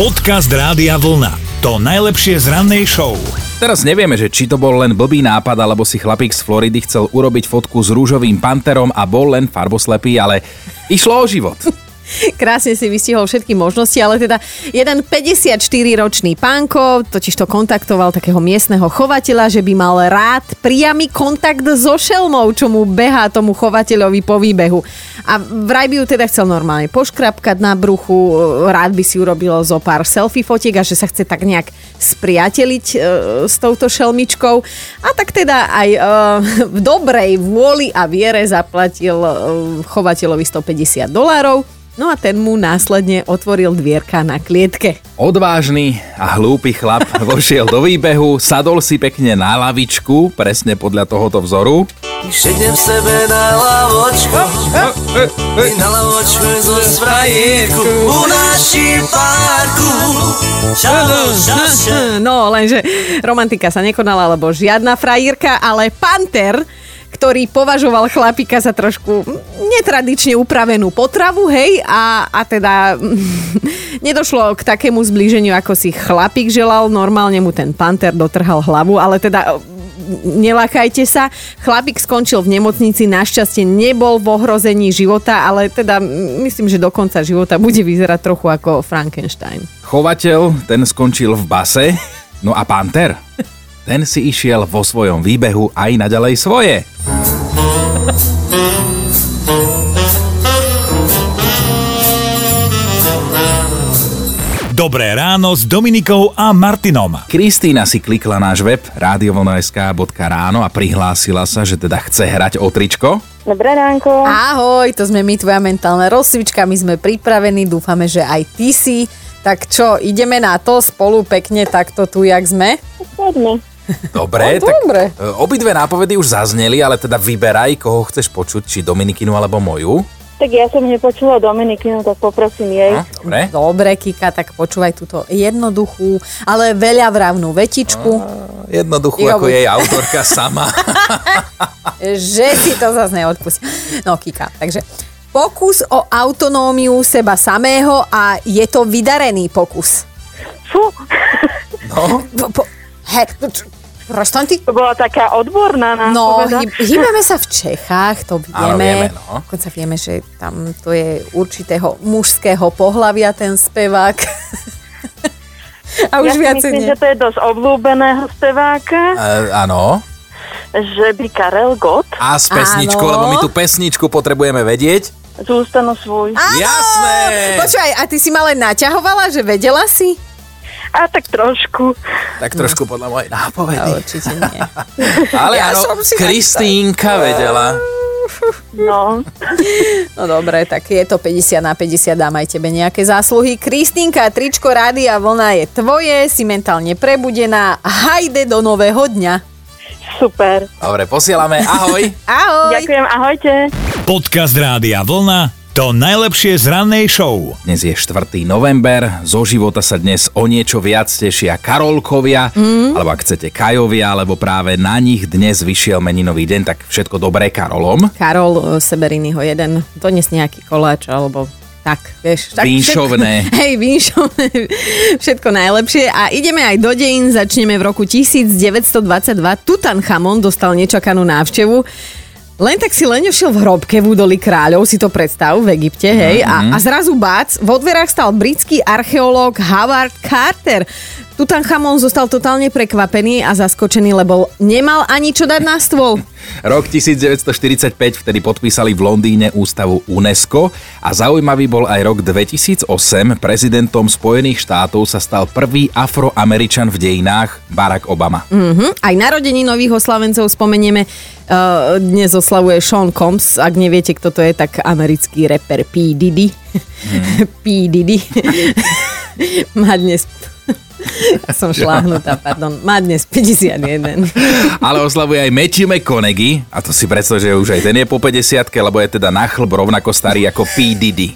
Podcast Rádia Vlna. To najlepšie z rannej show. Teraz nevieme, že či to bol len blbý nápad, alebo si chlapík z Floridy chcel urobiť fotku s rúžovým panterom a bol len farboslepý, ale išlo o život. Krásne si vystihol všetky možnosti, ale teda jeden 54-ročný pánko totiž to kontaktoval takého miestneho chovateľa, že by mal rád priamy kontakt so šelmou, čo mu behá tomu chovateľovi po výbehu. A vraj by ju teda chcel normálne poškrapkať na bruchu, rád by si urobilo zo pár selfie fotiek a že sa chce tak nejak spriateliť e, s touto šelmičkou. A tak teda aj e, v dobrej vôli a viere zaplatil e, chovateľovi 150 dolárov. No a ten mu následne otvoril dvierka na klietke. Odvážny a hlúpy chlap vošiel do výbehu, sadol si pekne na lavičku, presne podľa tohoto vzoru. Šednem sebe na lavočku I na lavočku zo sprajírku U naši parku No, lenže romantika sa nekonala, lebo žiadna frajírka, ale panter ktorý považoval chlapika za trošku netradične upravenú potravu, hej, a, a teda nedošlo k takému zblíženiu, ako si chlapík želal, normálne mu ten panter dotrhal hlavu, ale teda nelakajte sa. Chlapík skončil v nemocnici, našťastie nebol v ohrození života, ale teda myslím, že do konca života bude vyzerať trochu ako Frankenstein. Chovateľ, ten skončil v base, no a panter, ten si išiel vo svojom výbehu aj naďalej svoje. Dobré ráno s Dominikou a Martinom. Kristýna si klikla náš web radiovono.sk.ráno a prihlásila sa, že teda chce hrať o tričko. Dobré ránko. Ahoj, to sme my, tvoja mentálna rozcvička, my sme pripravení, dúfame, že aj ty si. Tak čo, ideme na to spolu pekne takto tu, jak sme? Poďme. Dobre, No, tak dobre. e, obidve nápovedy už zazneli, ale teda vyberaj, koho chceš počuť, či Dominikinu alebo moju. Tak ja som nepočula Dominikinu, tak poprosím jej. No, dobre. Dobre, Kika, tak počúvaj túto jednoduchú, ale veľa vravnú vetičku, Jednoduchú Jo, ako buď. jej autorka sama. že si to zase neodpustí. No, Kika, takže pokus o autonómiu seba samého a je to vydarený pokus. Fú, No, Po, po, he, čo- prestaň ty. to bola taká odborná No, nápoveda. hy- hýbeme sa v Čechách, to Áno, vieme. vieme, no. Dokonca vieme, že tam to je určitého mužského pohlavia ten spevák. A ja už si viacej myslím, nie. že to je dosť obľúbeného speváka, e, áno. že by Karel Gott A s pesničkou, Áno. lebo my tú pesničku potrebujeme vedieť. zústanu svoj. Áno! Jasné! Počúvaj, a ty si ma len naťahovala, že vedela si? A tak trošku. Tak trošku podľa mojej nápovedy. určite nie. Ale Ja áno, som si tak- Kristínka vedela. No, No dobre, tak je to 50 na 50, dám aj tebe nejaké zásluhy. Kristínka, tričko Rádia Vlna je tvoje, si mentálne prebudená. Hajde do nového dňa. super. Dobre, posielame. Ahoj. Ahoj! Ďakujem, ahojte. Podcast Rádia Vlna. To najlepšie z rannej show. Dnes je 4. november, zo života sa dnes o niečo viac tešia Karolkovia, mm. alebo ak chcete Kajovia, alebo práve na nich dnes vyšiel meninový deň, tak všetko dobré Karolom. Karol Seberiny ho jeden, dones nejaký koláč, alebo tak, vieš. Tak Vínšovné. Všetko, hej, vínšovné, všetko najlepšie. A ideme aj do dejín, začneme v roku 1922. Tutanchamon dostal nečakanú návštevu. Len tak si len šiel v hrobke v údolí kráľov, si to predstav, v Egypte, hej, a, a zrazu bác, vo dverách stal britský archeológ Howard Carter. Tutanchamon zostal totálne prekvapený a zaskočený, lebo nemal ani čo dať na stôl. Rok 1945, vtedy podpísali v Londýne ústavu UNESCO a zaujímavý bol aj rok 2008. Prezidentom Spojených štátov sa stal prvý afroameričan v dejinách Barack Obama. Mhm. Aj narodení nových oslavencov spomenieme. Uh, dnes oslavuje Sean Combs. Ak neviete, kto to je, tak americký reper P. Diddy. P. Diddy. Má dnes... Ja som šláhnutá, pardon. Má dnes 51. Ale oslavuje aj Matthew McConaughey a to si predstav, že už aj ten je po 50 lebo je teda na chlb rovnako starý ako P. Diddy.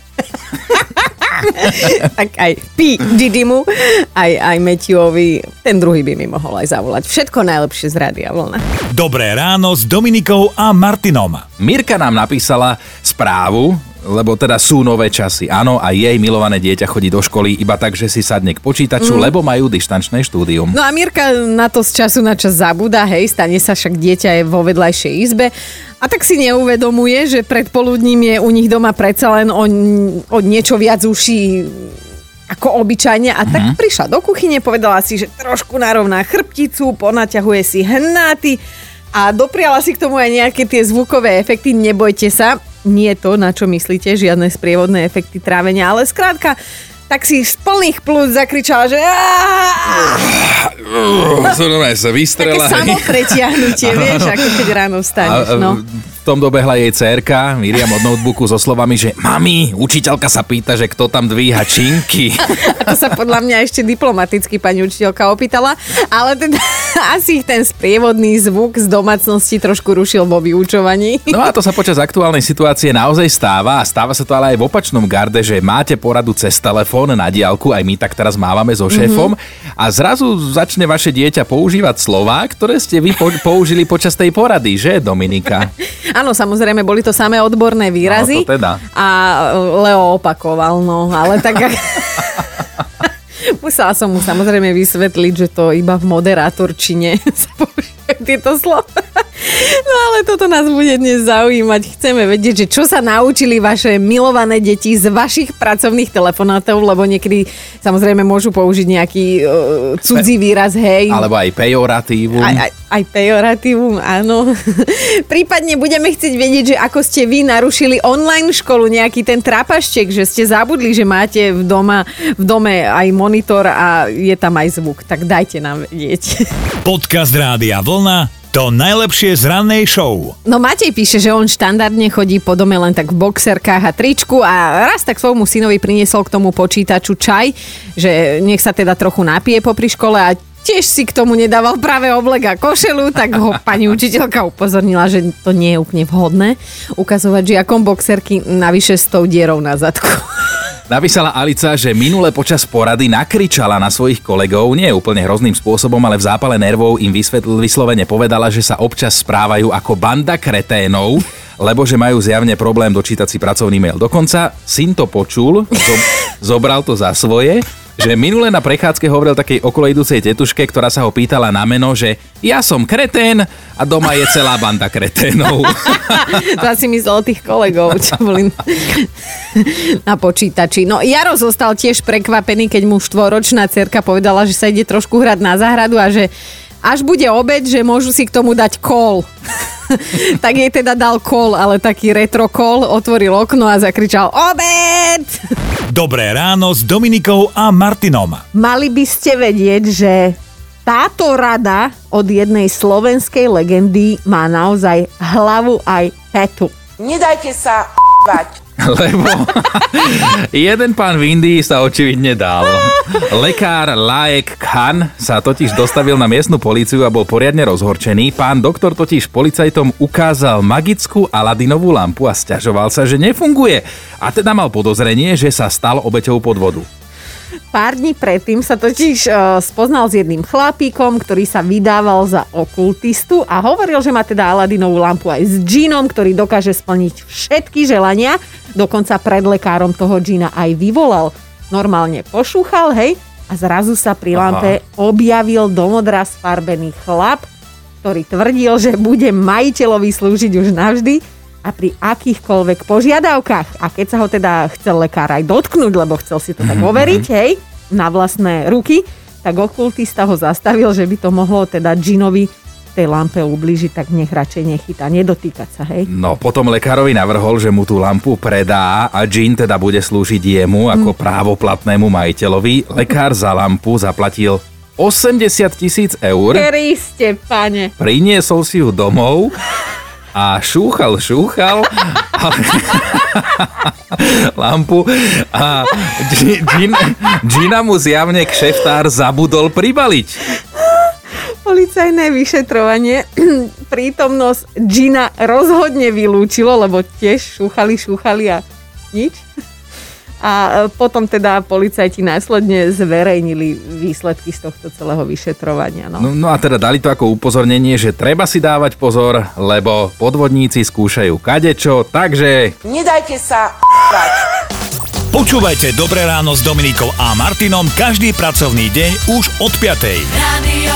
tak aj P. Diddymu, aj, aj Matthewovi. Ten druhý by mi mohol aj zavolať. Všetko najlepšie z Rádia Vlna. Dobré ráno s Dominikou a Martinom. Mirka nám napísala správu, lebo teda sú nové časy. Áno, a jej milované dieťa chodí do školy iba tak, že si sadne k počítaču, mm. lebo majú dištančné štúdium. No a Mirka na to z času na čas zabúda, hej, stane sa však dieťa je vo vedľajšej izbe a tak si neuvedomuje, že pred poludním je u nich doma predsa len o, o niečo viac uší ako obyčajne a tak Mhm. prišla do kuchyne, povedala si, že trošku narovná chrbticu, ponaťahuje si hnáty a dopriala si k tomu aj nejaké tie zvukové efekty. Nebojte sa, nie to, na čo myslíte, žiadne sprievodné efekty trávenia, ale skrátka, tak si z plných plúc zakričala, že Som sa také vystrela. samopretiahnutie, vieš, ako keď ráno vstaneš. No. Tom dobehla jej dcerka, Miriam od notebooku so slovami, že mami, učiteľka sa pýta, že kto tam dvíha činky. A to sa podľa mňa ešte diplomaticky pani učiteľka opýtala, ale teda asi ich ten sprievodný zvuk z domácnosti trošku rušil vo vyučovaní. No a to sa počas aktuálnej situácie naozaj stáva a stáva sa to ale aj v opačnom garde, že máte poradu cez telefón na diálku, aj my tak teraz mávame so šéfom a zrazu začne vaše dieťa používať slová, ktoré ste vy po- použili počas tej porady, že Dominika? Áno, samozrejme, boli to samé odborné výrazy. No, to teda. A Leo opakoval, no, ale tak... Musela som mu samozrejme vysvetliť, že to iba v moderátorčine sa používajú tieto slova. No ale toto nás bude dnes zaujímať. Chceme vedieť, že čo sa naučili vaše milované deti z vašich pracovných telefonátov, lebo niekedy samozrejme môžu použiť nejaký uh, cudzí výraz, hej. Alebo aj pejoratívum. Aj, aj, aj pejoratívum, áno. Prípadne budeme chcieť vedieť, že ako ste vy narušili online školu, nejaký ten trapaštek, že ste zabudli, že máte v, doma, v dome aj monitor a je tam aj zvuk. Tak dajte nám vedieť. Podcast Rádia Vlna to najlepšie z rannej show. No Matej píše, že on štandardne chodí po dome len tak v boxerkách a tričku a raz tak svojmu synovi priniesol k tomu počítaču čaj, že nech sa teda trochu napije popri škole a tiež si k tomu nedával práve oblek a košelu, tak ho pani učiteľka upozornila, že to nie je úplne vhodné ukazovať žiakom boxerky navyše s tou dierou na zadku. Napísala Alica, že minule počas porady nakričala na svojich kolegov, nie úplne hrozným spôsobom, ale v zápale nervov im vysvetl, vyslovene povedala, že sa občas správajú ako banda kreténov, lebo že majú zjavne problém dočítať si pracovný mail. Dokonca syn to počul, zo, zobral to za svoje, že minule na prechádzke hovoril takej okoloidúcej tetuške, ktorá sa ho pýtala na meno, že ja som kretén a doma je celá banda kreténov. to asi myslel tých kolegov, čo boli na počítači. No Jaro zostal tiež prekvapený, keď mu štvoročná cerka povedala, že sa ide trošku hrať na záhradu a že až bude obed, že môžu si k tomu dať kol. tak jej teda dal kol, ale taký retro kol, otvoril okno a zakričal obed! Dobré ráno s Dominikou a Martinom. Mali by ste vedieť, že táto rada od jednej slovenskej legendy má naozaj hlavu aj petu. Nedajte sa bať. Lebo jeden pán v Indii sa očividne dal. Lekár Laek Khan sa totiž dostavil na miestnu políciu a bol poriadne rozhorčený. Pán doktor totiž policajtom ukázal magickú Aladinovú lampu a stiažoval sa, že nefunguje. A teda mal podozrenie, že sa stal obeťou podvodu. Pár dní predtým sa totiž uh, spoznal s jedným chlapíkom, ktorý sa vydával za okultistu a hovoril, že má teda Aladinovú lampu aj s džínom, ktorý dokáže splniť všetky želania. Dokonca pred lekárom toho džína aj vyvolal. Normálne pošúchal, hej, a zrazu sa pri lampe objavil domodra sfarbený chlap, ktorý tvrdil, že bude majiteľovi slúžiť už navždy a pri akýchkoľvek požiadavkách. A keď sa ho teda chcel lekár aj dotknúť, lebo chcel si to tak overiť, hej, na vlastné ruky, tak okultista ho zastavil, že by to mohlo teda džinovi tej lampe ublížiť, tak nech radšej nechytá, nedotýkať sa, hej. No potom lekárovi navrhol, že mu tú lampu predá a džin teda bude slúžiť jemu ako právoplatnému majiteľovi. Lekár za lampu zaplatil 80 tisíc eur. Kriste, pane. priniesol si ju domov a šúchal, šúchal lampu a Gi- Gin, Gina mu zjavne kšeftár zabudol pribaliť. Policajné vyšetrovanie prítomnosť Gina rozhodne vylúčilo, lebo tiež šúchali, šúchali a nič. A e, potom teda policajti následne zverejnili výsledky z tohto celého vyšetrovania. No. No, no a teda dali to ako upozornenie, že treba si dávať pozor, lebo podvodníci skúšajú kadečo, takže Nedajte sa. Počúvajte Dobré ráno s Dominikou a Martinom každý pracovný deň už od 5. Radio.